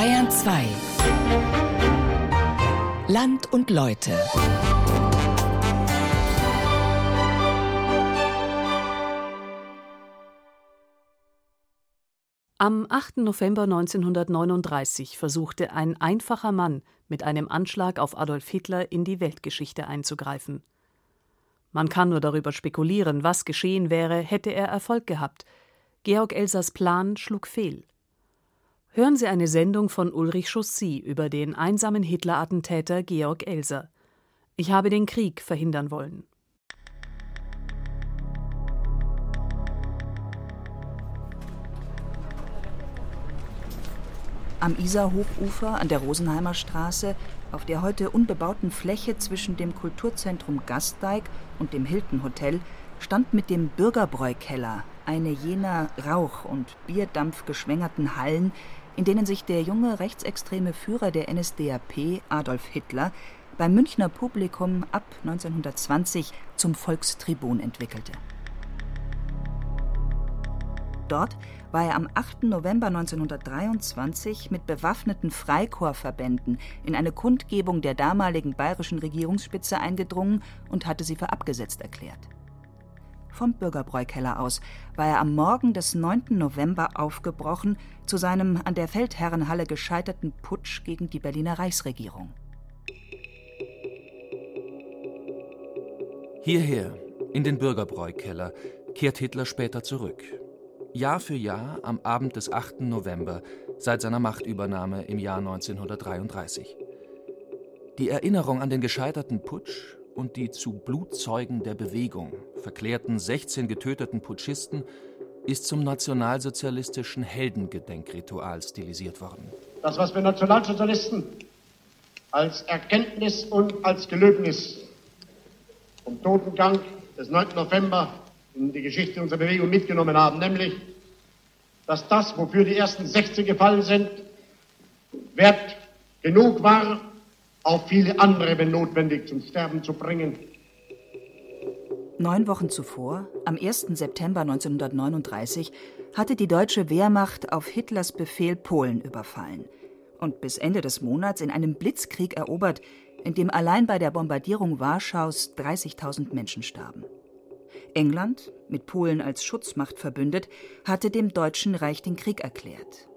Bayern 2 Land und Leute Am 8. November 1939 versuchte ein einfacher Mann mit einem Anschlag auf Adolf Hitler in die Weltgeschichte einzugreifen. Man kann nur darüber spekulieren, was geschehen wäre, hätte er Erfolg gehabt. Georg Elsers Plan schlug fehl. Hören Sie eine Sendung von Ulrich Chaussy über den einsamen Hitler-Attentäter Georg Elser. Ich habe den Krieg verhindern wollen. Am Isarhochufer an der Rosenheimer Straße, auf der heute unbebauten Fläche zwischen dem Kulturzentrum Gasteig und dem Hilton Hotel, stand mit dem Bürgerbräukeller eine jener Rauch- und Bierdampf geschwängerten Hallen, in denen sich der junge rechtsextreme Führer der NSDAP, Adolf Hitler, beim Münchner Publikum ab 1920 zum Volkstribun entwickelte. Dort war er am 8. November 1923 mit bewaffneten Freikorpsverbänden in eine Kundgebung der damaligen bayerischen Regierungsspitze eingedrungen und hatte sie für abgesetzt erklärt. Vom Bürgerbräukeller aus war er am Morgen des 9. November aufgebrochen zu seinem an der Feldherrenhalle gescheiterten Putsch gegen die Berliner Reichsregierung. Hierher, in den Bürgerbräukeller, kehrt Hitler später zurück. Jahr für Jahr am Abend des 8. November seit seiner Machtübernahme im Jahr 1933. Die Erinnerung an den gescheiterten Putsch und die zu Blutzeugen der Bewegung verklärten 16 getöteten Putschisten ist zum nationalsozialistischen Heldengedenkritual stilisiert worden. Das, was wir Nationalsozialisten als Erkenntnis und als Gelöbnis vom Totengang des 9. November in die Geschichte unserer Bewegung mitgenommen haben, nämlich, dass das, wofür die ersten 16 gefallen sind, wert genug war, auch viele andere, wenn notwendig, zum Sterben zu bringen. Neun Wochen zuvor, am 1. September 1939, hatte die deutsche Wehrmacht auf Hitlers Befehl Polen überfallen und bis Ende des Monats in einem Blitzkrieg erobert, in dem allein bei der Bombardierung Warschaus 30.000 Menschen starben. England, mit Polen als Schutzmacht verbündet, hatte dem Deutschen Reich den Krieg erklärt,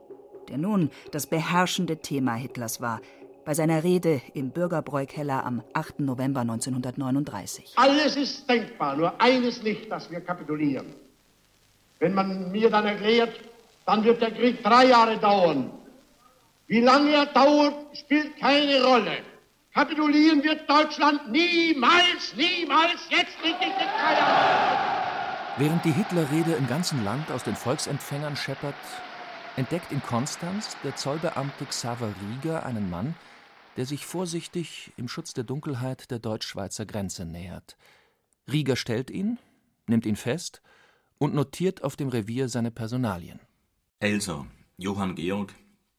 der nun das beherrschende Thema Hitlers war, bei seiner Rede im Bürgerbräukeller am 8. November 1939. Alles ist denkbar, nur eines nicht, dass wir kapitulieren. Wenn man mir dann erklärt, dann wird der Krieg drei Jahre dauern. Wie lange er dauert, spielt keine Rolle. Kapitulieren wird Deutschland niemals, niemals. Jetzt richtig nicht keiner. Während die Hitlerrede im ganzen Land aus den Volksempfängern scheppert, entdeckt in Konstanz der Zollbeamte Xaver Rieger einen Mann, der sich vorsichtig im Schutz der Dunkelheit der deutsch-schweizer Grenze nähert. Rieger stellt ihn, nimmt ihn fest und notiert auf dem Revier seine Personalien. Elser, Johann Georg,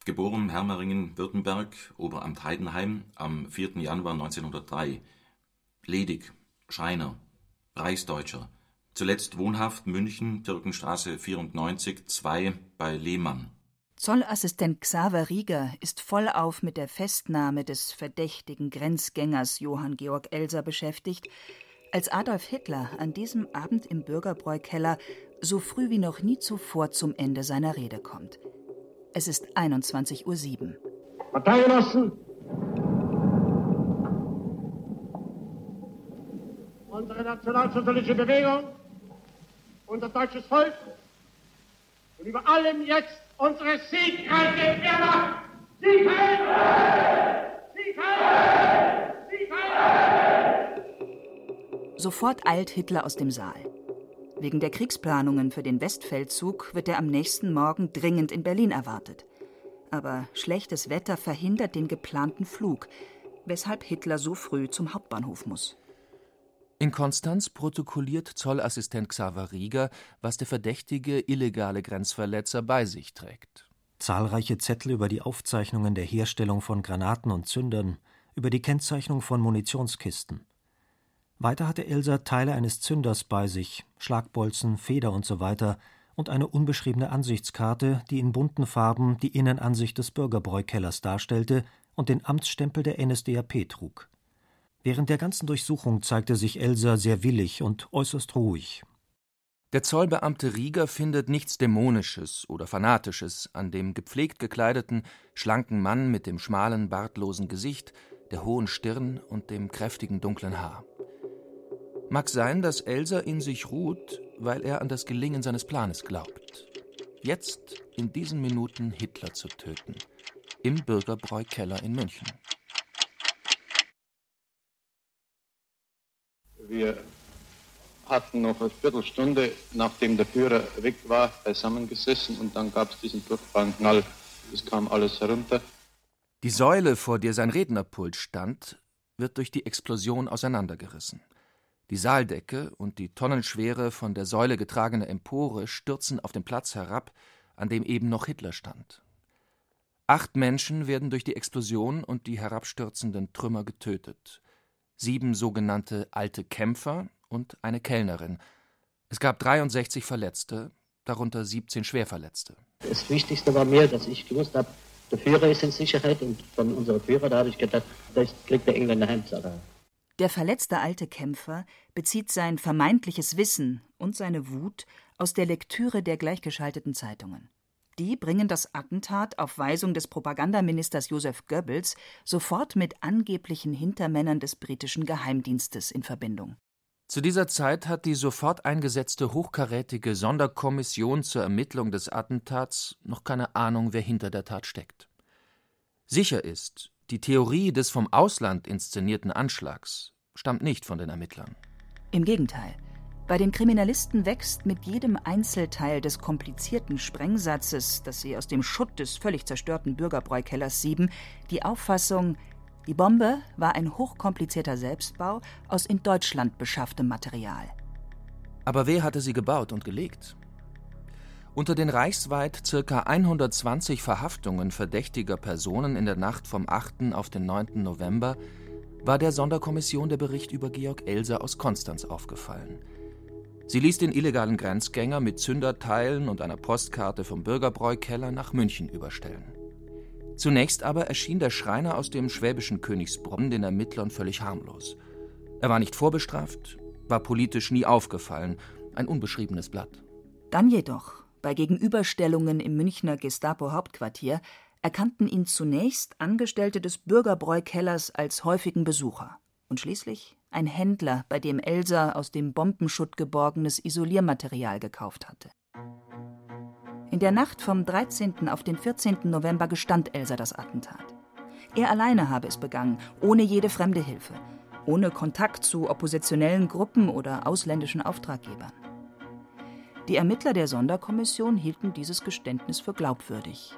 geboren Hermeringen, Württemberg, Oberamt Heidenheim am 4. Januar 1903. Ledig, Schreiner, Reichsdeutscher. Zuletzt wohnhaft München, Türkenstraße 94 2 bei Lehmann. Zollassistent Xaver Rieger ist vollauf mit der Festnahme des verdächtigen Grenzgängers Johann Georg Elser beschäftigt, als Adolf Hitler an diesem Abend im Bürgerbräukeller so früh wie noch nie zuvor zum Ende seiner Rede kommt. Es ist 21.07 Uhr. Parteigenossen, unsere nationalsozialistische Bewegung, unser deutsches Volk und über allem jetzt unsere siegreiche Wehrmacht. Sieg heil! Sieg heil! Sieg heil! Sofort eilt Hitler aus dem Saal. Wegen der Kriegsplanungen für den Westfeldzug wird er am nächsten Morgen dringend in Berlin erwartet. Aber schlechtes Wetter verhindert den geplanten Flug, weshalb Hitler so früh zum Hauptbahnhof muss. In Konstanz protokolliert Zollassistent Xaver Rieger, was der verdächtige illegale Grenzverletzer bei sich trägt. Zahlreiche Zettel über die Aufzeichnungen der Herstellung von Granaten und Zündern, über die Kennzeichnung von Munitionskisten. Weiter hatte Elsa Teile eines Zünders bei sich, Schlagbolzen, Feder usw. So und eine unbeschriebene Ansichtskarte, die in bunten Farben die Innenansicht des Bürgerbräukellers darstellte und den Amtsstempel der NSDAP trug. Während der ganzen Durchsuchung zeigte sich Elsa sehr willig und äußerst ruhig. Der Zollbeamte Rieger findet nichts Dämonisches oder Fanatisches an dem gepflegt gekleideten, schlanken Mann mit dem schmalen, bartlosen Gesicht, der hohen Stirn und dem kräftigen, dunklen Haar. Mag sein, dass Elsa in sich ruht, weil er an das Gelingen seines Planes glaubt. Jetzt, in diesen Minuten, Hitler zu töten. Im Bürgerbräu-Keller in München. Wir hatten noch eine Viertelstunde, nachdem der Führer weg war, beisammengesessen und dann gab es diesen furchtbaren Knall. Es kam alles herunter. Die Säule, vor der sein Rednerpult stand, wird durch die Explosion auseinandergerissen. Die Saaldecke und die tonnenschwere, von der Säule getragene Empore stürzen auf den Platz herab, an dem eben noch Hitler stand. Acht Menschen werden durch die Explosion und die herabstürzenden Trümmer getötet. Sieben sogenannte alte Kämpfer und eine Kellnerin. Es gab 63 Verletzte, darunter 17 Schwerverletzte. Das Wichtigste war mir, dass ich gewusst habe, der Führer ist in Sicherheit und von unserem Führer, da habe ich gedacht, das kriegt der Engländer Heimsache. Der verletzte alte Kämpfer bezieht sein vermeintliches Wissen und seine Wut aus der Lektüre der gleichgeschalteten Zeitungen. Die bringen das Attentat auf Weisung des Propagandaministers Joseph Goebbels sofort mit angeblichen Hintermännern des britischen Geheimdienstes in Verbindung. Zu dieser Zeit hat die sofort eingesetzte hochkarätige Sonderkommission zur Ermittlung des Attentats noch keine Ahnung, wer hinter der Tat steckt. Sicher ist, die Theorie des vom Ausland inszenierten Anschlags stammt nicht von den Ermittlern. Im Gegenteil. Bei den Kriminalisten wächst mit jedem Einzelteil des komplizierten Sprengsatzes, das sie aus dem Schutt des völlig zerstörten Bürgerbräukellers sieben, die Auffassung, die Bombe war ein hochkomplizierter Selbstbau aus in Deutschland beschafftem Material. Aber wer hatte sie gebaut und gelegt? Unter den reichsweit ca. 120 Verhaftungen verdächtiger Personen in der Nacht vom 8. auf den 9. November war der Sonderkommission der Bericht über Georg Elser aus Konstanz aufgefallen. Sie ließ den illegalen Grenzgänger mit Zünderteilen und einer Postkarte vom Bürgerbräukeller nach München überstellen. Zunächst aber erschien der Schreiner aus dem schwäbischen Königsbrunn den Ermittlern völlig harmlos. Er war nicht vorbestraft, war politisch nie aufgefallen, ein unbeschriebenes Blatt. Dann jedoch, bei Gegenüberstellungen im Münchner Gestapo-Hauptquartier, erkannten ihn zunächst Angestellte des Bürgerbräukellers als häufigen Besucher und schließlich ein Händler, bei dem Elsa aus dem Bombenschutt geborgenes Isoliermaterial gekauft hatte. In der Nacht vom 13. auf den 14. November gestand Elsa das Attentat. Er alleine habe es begangen, ohne jede fremde Hilfe, ohne Kontakt zu oppositionellen Gruppen oder ausländischen Auftraggebern. Die Ermittler der Sonderkommission hielten dieses Geständnis für glaubwürdig.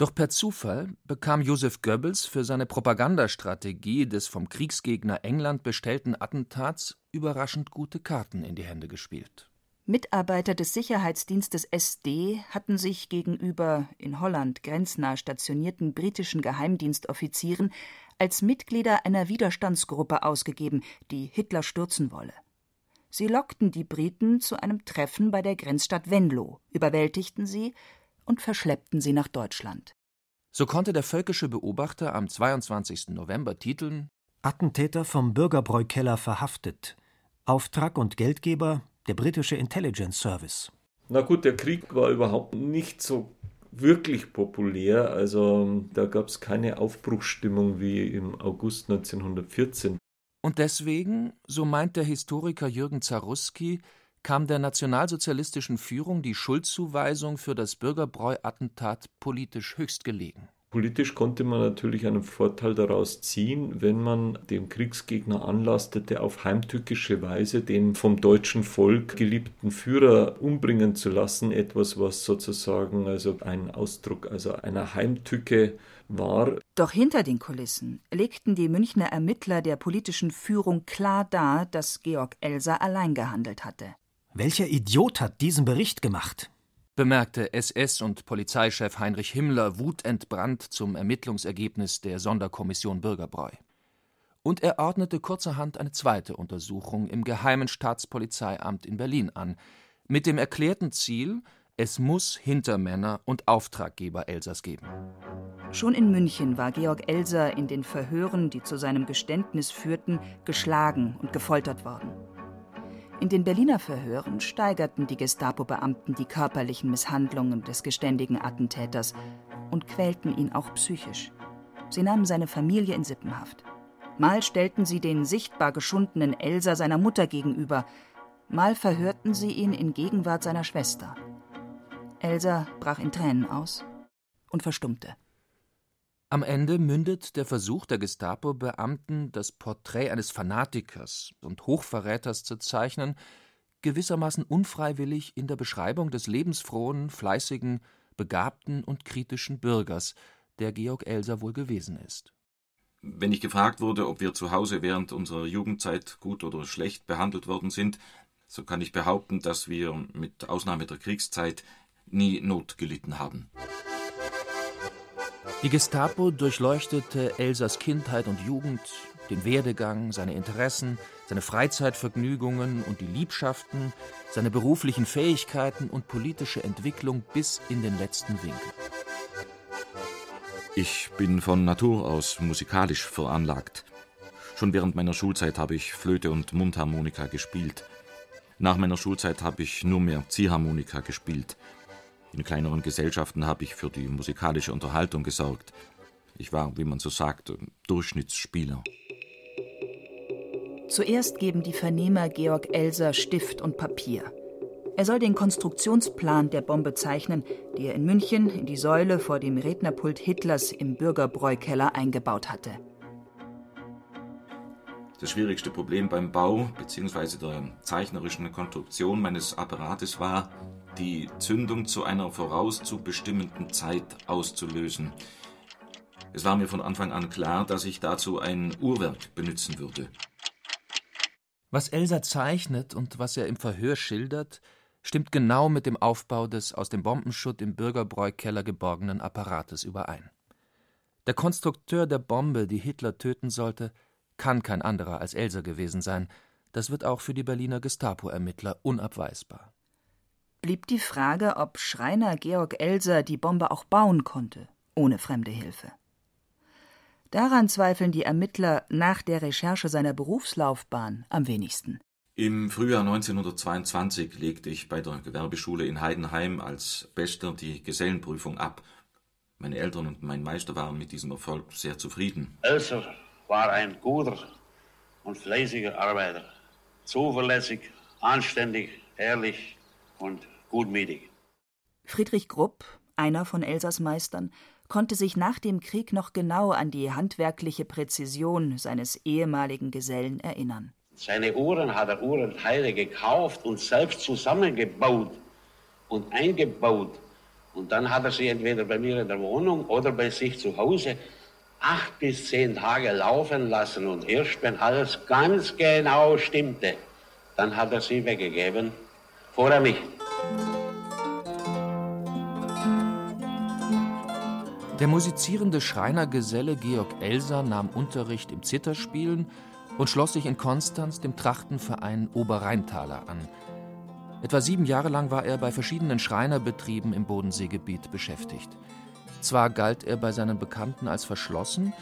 Doch per Zufall bekam Joseph Goebbels für seine Propagandastrategie des vom Kriegsgegner England bestellten Attentats überraschend gute Karten in die Hände gespielt. Mitarbeiter des Sicherheitsdienstes SD hatten sich gegenüber in Holland grenznah stationierten britischen Geheimdienstoffizieren als Mitglieder einer Widerstandsgruppe ausgegeben, die Hitler stürzen wolle. Sie lockten die Briten zu einem Treffen bei der Grenzstadt Venlo, überwältigten sie und verschleppten sie nach Deutschland. So konnte der völkische Beobachter am 22. November titeln Attentäter vom Bürgerbräukeller verhaftet. Auftrag und Geldgeber der britische Intelligence Service. Na gut, der Krieg war überhaupt nicht so wirklich populär. Also da gab es keine Aufbruchsstimmung wie im August 1914. Und deswegen, so meint der Historiker Jürgen Zaruski, kam der nationalsozialistischen Führung die Schuldzuweisung für das Bürgerbräu-Attentat politisch höchst gelegen. Politisch konnte man natürlich einen Vorteil daraus ziehen, wenn man dem Kriegsgegner anlastete, auf heimtückische Weise den vom deutschen Volk geliebten Führer umbringen zu lassen. Etwas, was sozusagen also ein Ausdruck also einer Heimtücke war. Doch hinter den Kulissen legten die Münchner Ermittler der politischen Führung klar dar, dass Georg Elser allein gehandelt hatte. Welcher Idiot hat diesen Bericht gemacht? bemerkte SS- und Polizeichef Heinrich Himmler wutentbrannt zum Ermittlungsergebnis der Sonderkommission Bürgerbräu. Und er ordnete kurzerhand eine zweite Untersuchung im Geheimen Staatspolizeiamt in Berlin an, mit dem erklärten Ziel, es muss Hintermänner und Auftraggeber Elsers geben. Schon in München war Georg Elser in den Verhören, die zu seinem Geständnis führten, geschlagen und gefoltert worden. In den Berliner Verhören steigerten die Gestapo-Beamten die körperlichen Misshandlungen des geständigen Attentäters und quälten ihn auch psychisch. Sie nahmen seine Familie in Sippenhaft. Mal stellten sie den sichtbar geschundenen Elser seiner Mutter gegenüber, mal verhörten sie ihn in Gegenwart seiner Schwester. Elsa brach in Tränen aus und verstummte. Am Ende mündet der Versuch der Gestapo-Beamten, das Porträt eines Fanatikers und Hochverräters zu zeichnen, gewissermaßen unfreiwillig in der Beschreibung des lebensfrohen, fleißigen, begabten und kritischen Bürgers, der Georg Elser wohl gewesen ist. Wenn ich gefragt wurde, ob wir zu Hause während unserer Jugendzeit gut oder schlecht behandelt worden sind, so kann ich behaupten, dass wir mit Ausnahme der Kriegszeit nie Not gelitten haben. Die Gestapo durchleuchtete Elsers Kindheit und Jugend, den Werdegang, seine Interessen, seine Freizeitvergnügungen und die Liebschaften, seine beruflichen Fähigkeiten und politische Entwicklung bis in den letzten Winkel. Ich bin von Natur aus musikalisch veranlagt. Schon während meiner Schulzeit habe ich Flöte und Mundharmonika gespielt. Nach meiner Schulzeit habe ich nur mehr Ziehharmonika gespielt. In kleineren Gesellschaften habe ich für die musikalische Unterhaltung gesorgt. Ich war, wie man so sagt, Durchschnittsspieler. Zuerst geben die Vernehmer Georg Elser Stift und Papier. Er soll den Konstruktionsplan der Bombe zeichnen, die er in München in die Säule vor dem Rednerpult Hitlers im Bürgerbräukeller eingebaut hatte. Das schwierigste Problem beim Bau bzw. der zeichnerischen Konstruktion meines Apparates war, die Zündung zu einer vorauszubestimmenden Zeit auszulösen. Es war mir von Anfang an klar, dass ich dazu ein Uhrwerk benutzen würde. Was Elsa zeichnet und was er im Verhör schildert, stimmt genau mit dem Aufbau des aus dem Bombenschutt im Bürgerbräukeller geborgenen Apparates überein. Der Konstrukteur der Bombe, die Hitler töten sollte, kann kein anderer als Elsa gewesen sein. Das wird auch für die Berliner Gestapo-Ermittler unabweisbar blieb die Frage, ob Schreiner Georg Elser die Bombe auch bauen konnte, ohne fremde Hilfe. Daran zweifeln die Ermittler nach der Recherche seiner Berufslaufbahn am wenigsten. Im Frühjahr 1922 legte ich bei der Gewerbeschule in Heidenheim als Bester die Gesellenprüfung ab. Meine Eltern und mein Meister waren mit diesem Erfolg sehr zufrieden. Elser war ein guter und fleißiger Arbeiter. Zuverlässig, anständig, ehrlich und gutmütig. Friedrich Grupp, einer von Elsers Meistern, konnte sich nach dem Krieg noch genau an die handwerkliche Präzision seines ehemaligen Gesellen erinnern. Seine Uhren hat er Uhrenteile gekauft und selbst zusammengebaut und eingebaut. Und dann hat er sie entweder bei mir in der Wohnung oder bei sich zu Hause acht bis zehn Tage laufen lassen. Und erst wenn alles ganz genau stimmte, dann hat er sie weggegeben vor mich. Der musizierende Schreinergeselle Georg Elser nahm Unterricht im Zitherspielen und schloss sich in Konstanz dem Trachtenverein Oberrheintaler an. Etwa sieben Jahre lang war er bei verschiedenen Schreinerbetrieben im Bodenseegebiet beschäftigt. Zwar galt er bei seinen Bekannten als verschlossen,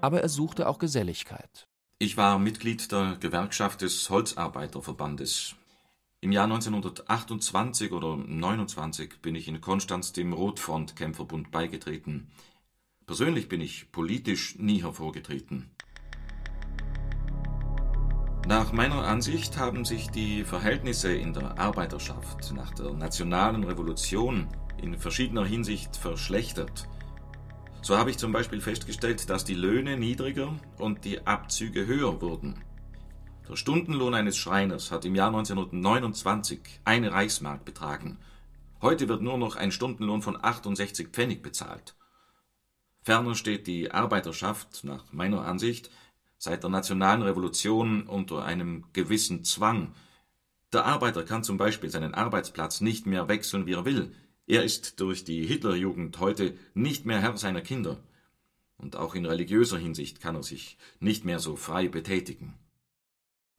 aber er suchte auch Geselligkeit. Ich war Mitglied der Gewerkschaft des Holzarbeiterverbandes. Im Jahr 1928 oder 29 bin ich in Konstanz dem Rotfront-Kämpferbund beigetreten. Persönlich bin ich politisch nie hervorgetreten. Nach meiner Ansicht haben sich die Verhältnisse in der Arbeiterschaft nach der nationalen Revolution in verschiedener Hinsicht verschlechtert. So habe ich zum Beispiel festgestellt, dass die Löhne niedriger und die Abzüge höher wurden. Der Stundenlohn eines Schreiners hat im Jahr 1929 eine Reichsmark betragen. Heute wird nur noch ein Stundenlohn von 68 Pfennig bezahlt. Ferner steht die Arbeiterschaft, nach meiner Ansicht, seit der nationalen Revolution unter einem gewissen Zwang. Der Arbeiter kann zum Beispiel seinen Arbeitsplatz nicht mehr wechseln, wie er will. Er ist durch die Hitlerjugend heute nicht mehr Herr seiner Kinder. Und auch in religiöser Hinsicht kann er sich nicht mehr so frei betätigen.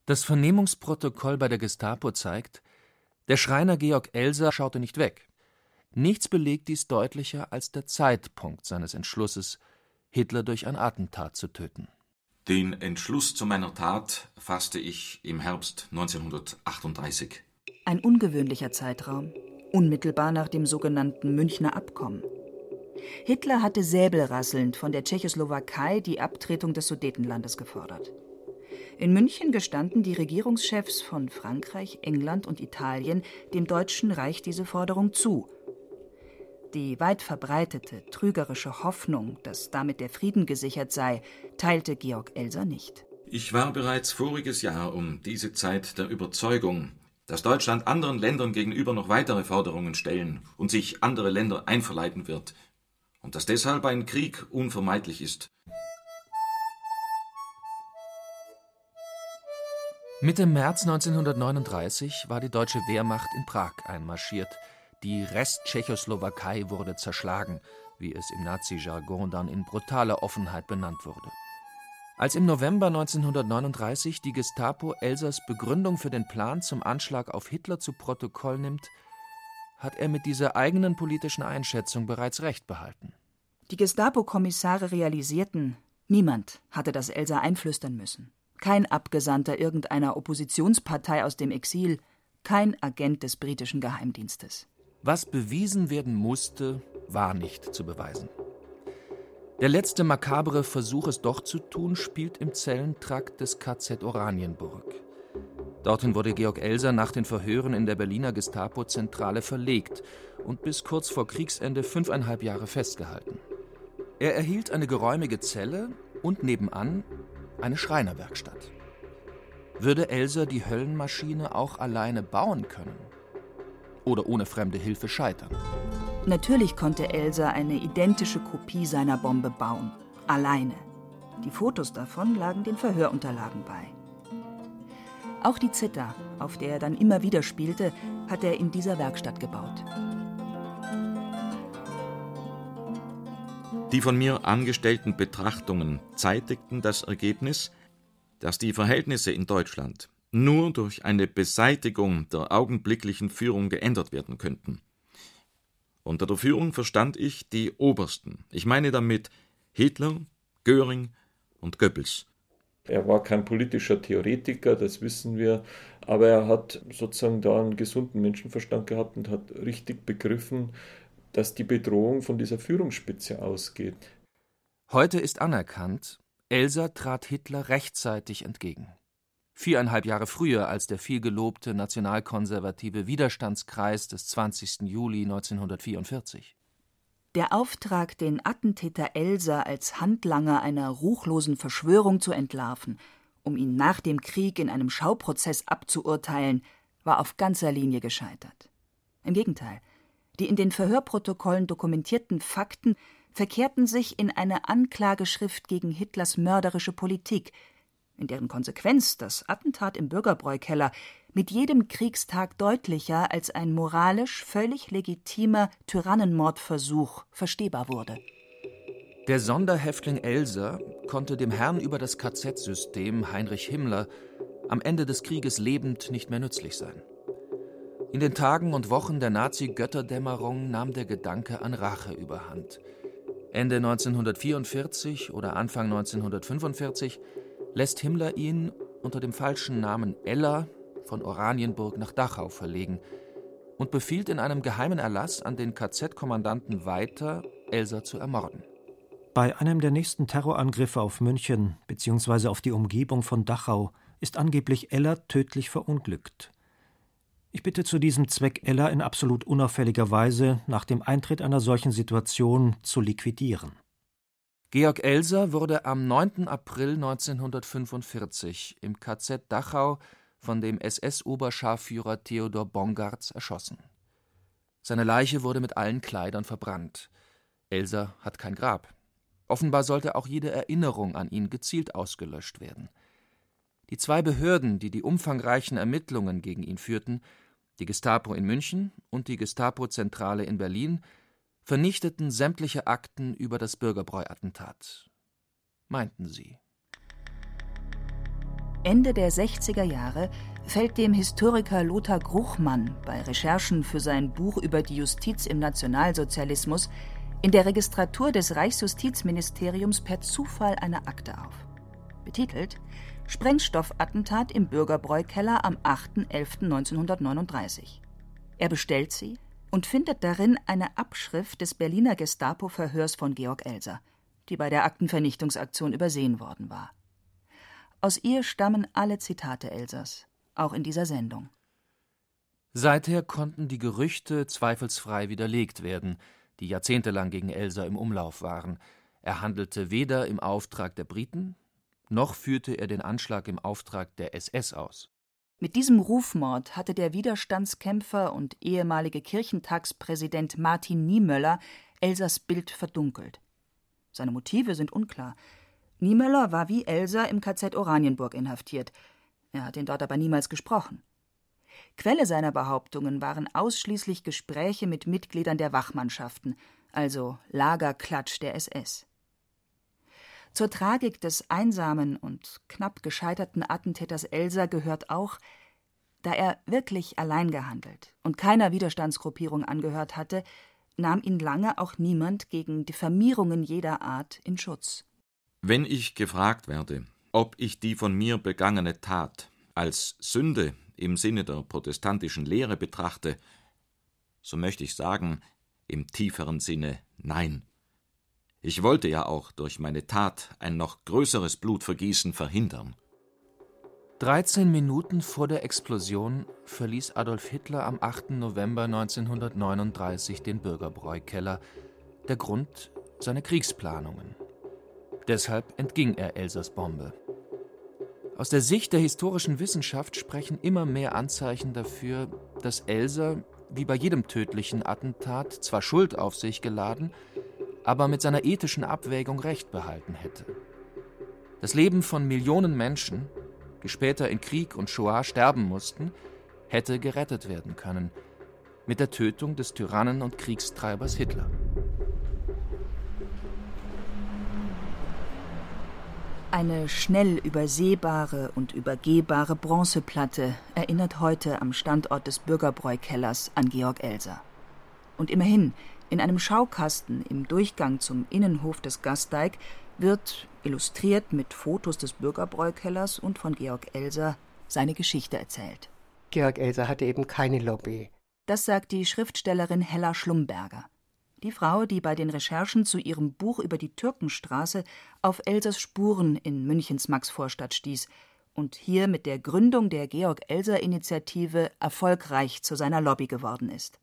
Das Vernehmungsprotokoll bei der Gestapo zeigt, Der Schreiner Georg Elser schaute nicht weg. Nichts belegt dies deutlicher als der Zeitpunkt seines Entschlusses, Hitler durch ein Attentat zu töten. Den Entschluss zu meiner Tat fasste ich im Herbst 1938. Ein ungewöhnlicher Zeitraum, unmittelbar nach dem sogenannten Münchner Abkommen. Hitler hatte säbelrasselnd von der Tschechoslowakei die Abtretung des Sudetenlandes gefordert. In München gestanden die Regierungschefs von Frankreich, England und Italien dem Deutschen Reich diese Forderung zu. Die weit verbreitete, trügerische Hoffnung, dass damit der Frieden gesichert sei, teilte Georg Elser nicht. Ich war bereits voriges Jahr um diese Zeit der Überzeugung, dass Deutschland anderen Ländern gegenüber noch weitere Forderungen stellen und sich andere Länder einverleiten wird, und dass deshalb ein Krieg unvermeidlich ist. Mitte März 1939 war die deutsche Wehrmacht in Prag einmarschiert. Die Rest-Tschechoslowakei wurde zerschlagen, wie es im Nazi-Jargon dann in brutaler Offenheit benannt wurde. Als im November 1939 die Gestapo Elsers Begründung für den Plan zum Anschlag auf Hitler zu Protokoll nimmt, hat er mit dieser eigenen politischen Einschätzung bereits recht behalten. Die Gestapo-Kommissare realisierten, niemand hatte das Elsa einflüstern müssen. Kein Abgesandter irgendeiner Oppositionspartei aus dem Exil, kein Agent des britischen Geheimdienstes. Was bewiesen werden musste, war nicht zu beweisen. Der letzte makabre Versuch, es doch zu tun, spielt im Zellentrakt des KZ Oranienburg. Dorthin wurde Georg Elser nach den Verhören in der Berliner Gestapo-Zentrale verlegt und bis kurz vor Kriegsende fünfeinhalb Jahre festgehalten. Er erhielt eine geräumige Zelle und nebenan eine Schreinerwerkstatt. Würde Elser die Höllenmaschine auch alleine bauen können? Oder ohne fremde Hilfe scheitern? Natürlich konnte Elsa eine identische Kopie seiner Bombe bauen. Alleine. Die Fotos davon lagen den Verhörunterlagen bei. Auch die Zither, auf der er dann immer wieder spielte, hat er in dieser Werkstatt gebaut. Die von mir angestellten Betrachtungen zeitigten das Ergebnis, dass die Verhältnisse in Deutschland nur durch eine Beseitigung der augenblicklichen Führung geändert werden könnten. Unter der Führung verstand ich die Obersten. Ich meine damit Hitler, Göring und Goebbels. Er war kein politischer Theoretiker, das wissen wir, aber er hat sozusagen da einen gesunden Menschenverstand gehabt und hat richtig begriffen, dass die Bedrohung von dieser Führungsspitze ausgeht. Heute ist anerkannt, Elsa trat Hitler rechtzeitig entgegen. Viereinhalb Jahre früher als der vielgelobte nationalkonservative Widerstandskreis des 20. Juli 1944. Der Auftrag, den Attentäter Elsa als Handlanger einer ruchlosen Verschwörung zu entlarven, um ihn nach dem Krieg in einem Schauprozess abzuurteilen, war auf ganzer Linie gescheitert. Im Gegenteil, die in den Verhörprotokollen dokumentierten Fakten verkehrten sich in eine Anklageschrift gegen Hitlers mörderische Politik, in deren Konsequenz das Attentat im Bürgerbräukeller mit jedem Kriegstag deutlicher als ein moralisch völlig legitimer Tyrannenmordversuch verstehbar wurde. Der Sonderhäftling Elser konnte dem Herrn über das KZ-System Heinrich Himmler am Ende des Krieges lebend nicht mehr nützlich sein. In den Tagen und Wochen der Nazi-Götterdämmerung nahm der Gedanke an Rache überhand. Ende 1944 oder Anfang 1945 lässt Himmler ihn unter dem falschen Namen Eller von Oranienburg nach Dachau verlegen und befiehlt in einem geheimen Erlass an den KZ-Kommandanten weiter, Elsa zu ermorden. Bei einem der nächsten Terrorangriffe auf München bzw. auf die Umgebung von Dachau ist angeblich Eller tödlich verunglückt. Ich bitte zu diesem Zweck Eller in absolut unauffälliger Weise nach dem Eintritt einer solchen Situation zu liquidieren. Georg Elser wurde am 9. April 1945 im KZ Dachau von dem SS-Oberscharführer Theodor Bongartz erschossen. Seine Leiche wurde mit allen Kleidern verbrannt. Elser hat kein Grab. Offenbar sollte auch jede Erinnerung an ihn gezielt ausgelöscht werden. Die zwei Behörden, die die umfangreichen Ermittlungen gegen ihn führten, die Gestapo in München und die Gestapo-Zentrale in Berlin, vernichteten sämtliche Akten über das Bürgerbräu-Attentat. Meinten sie. Ende der 60er Jahre fällt dem Historiker Lothar Gruchmann bei Recherchen für sein Buch über die Justiz im Nationalsozialismus in der Registratur des Reichsjustizministeriums per Zufall eine Akte auf. Betitelt Sprengstoffattentat im Bürgerbräukeller am 8.11.1939. Er bestellt sie und findet darin eine Abschrift des Berliner Gestapo-Verhörs von Georg Elser, die bei der Aktenvernichtungsaktion übersehen worden war. Aus ihr stammen alle Zitate Elsers, auch in dieser Sendung. Seither konnten die Gerüchte zweifelsfrei widerlegt werden, die jahrzehntelang gegen Elsa im Umlauf waren. Er handelte weder im Auftrag der Briten, noch führte er den Anschlag im Auftrag der SS aus. Mit diesem Rufmord hatte der Widerstandskämpfer und ehemalige Kirchentagspräsident Martin Niemöller Elsers Bild verdunkelt. Seine Motive sind unklar. Niemöller war wie Elsa im KZ Oranienburg inhaftiert. Er hat ihn dort aber niemals gesprochen. Quelle seiner Behauptungen waren ausschließlich Gespräche mit Mitgliedern der Wachmannschaften, also Lagerklatsch der SS. Zur Tragik des einsamen und knapp gescheiterten Attentäters Elsa gehört auch, da er wirklich allein gehandelt und keiner Widerstandsgruppierung angehört hatte, nahm ihn lange auch niemand gegen Diffamierungen jeder Art in Schutz. Wenn ich gefragt werde, ob ich die von mir begangene Tat als Sünde im Sinne der protestantischen Lehre betrachte, so möchte ich sagen, im tieferen Sinne nein. Ich wollte ja auch durch meine Tat ein noch größeres Blutvergießen verhindern. 13 Minuten vor der Explosion verließ Adolf Hitler am 8. November 1939 den Bürgerbräukeller. Der Grund seine Kriegsplanungen. Deshalb entging er Elsers Bombe. Aus der Sicht der historischen Wissenschaft sprechen immer mehr Anzeichen dafür, dass Elsa, wie bei jedem tödlichen Attentat, zwar Schuld auf sich geladen, aber mit seiner ethischen Abwägung Recht behalten hätte. Das Leben von Millionen Menschen, die später in Krieg und Shoah sterben mussten, hätte gerettet werden können mit der Tötung des Tyrannen und Kriegstreibers Hitler. Eine schnell übersehbare und übergehbare Bronzeplatte erinnert heute am Standort des Bürgerbräukellers an Georg Elser. Und immerhin, in einem Schaukasten im Durchgang zum Innenhof des Gasteig wird, illustriert mit Fotos des Bürgerbräukellers und von Georg Elser, seine Geschichte erzählt. Georg Elser hatte eben keine Lobby. Das sagt die Schriftstellerin Hella Schlumberger. Die Frau, die bei den Recherchen zu ihrem Buch über die Türkenstraße auf Elsers Spuren in Münchens Maxvorstadt stieß und hier mit der Gründung der Georg-Elser-Initiative erfolgreich zu seiner Lobby geworden ist.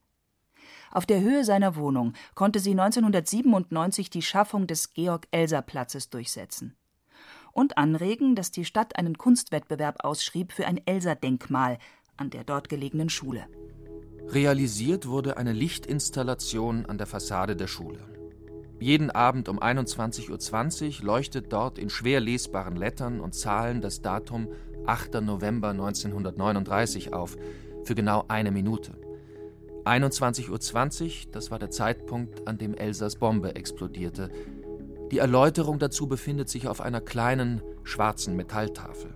Auf der Höhe seiner Wohnung konnte sie 1997 die Schaffung des Georg-Elser-Platzes durchsetzen und anregen, dass die Stadt einen Kunstwettbewerb ausschrieb für ein Elser-Denkmal an der dort gelegenen Schule. Realisiert wurde eine Lichtinstallation an der Fassade der Schule. Jeden Abend um 21.20 Uhr leuchtet dort in schwer lesbaren Lettern und Zahlen das Datum 8. November 1939 auf, für genau eine Minute. 21.20 Uhr, das war der Zeitpunkt, an dem Elsas Bombe explodierte. Die Erläuterung dazu befindet sich auf einer kleinen, schwarzen Metalltafel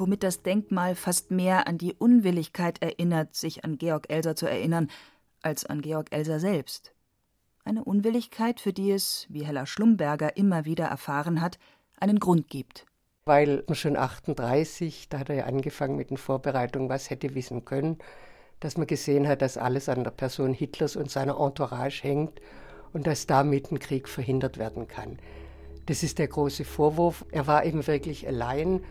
womit das Denkmal fast mehr an die Unwilligkeit erinnert, sich an Georg Elser zu erinnern, als an Georg Elser selbst. Eine Unwilligkeit, für die es, wie Hella Schlumberger immer wieder erfahren hat, einen Grund gibt. Weil schon 38, da hat er ja angefangen mit den Vorbereitungen, was hätte wissen können, dass man gesehen hat, dass alles an der Person Hitlers und seiner Entourage hängt und dass damit ein Krieg verhindert werden kann. Das ist der große Vorwurf. Er war eben wirklich allein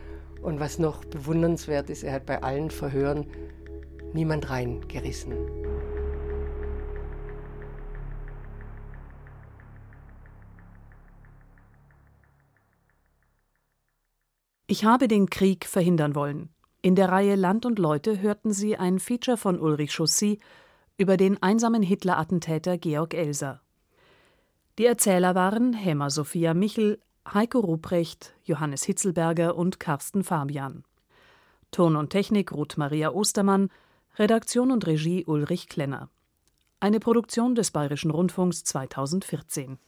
und was noch bewundernswert ist, er hat bei allen Verhören niemand reingerissen. Ich habe den Krieg verhindern wollen. In der Reihe Land und Leute hörten Sie ein Feature von Ulrich Chaussy über den einsamen Hitler-Attentäter Georg Elser. Die Erzähler waren Hemmer Sophia Michel, Heiko Ruprecht, Johannes Hitzelberger und Carsten Fabian. Ton und Technik Ruth Maria Ostermann, Redaktion und Regie Ulrich Klenner. Eine Produktion des Bayerischen Rundfunks 2014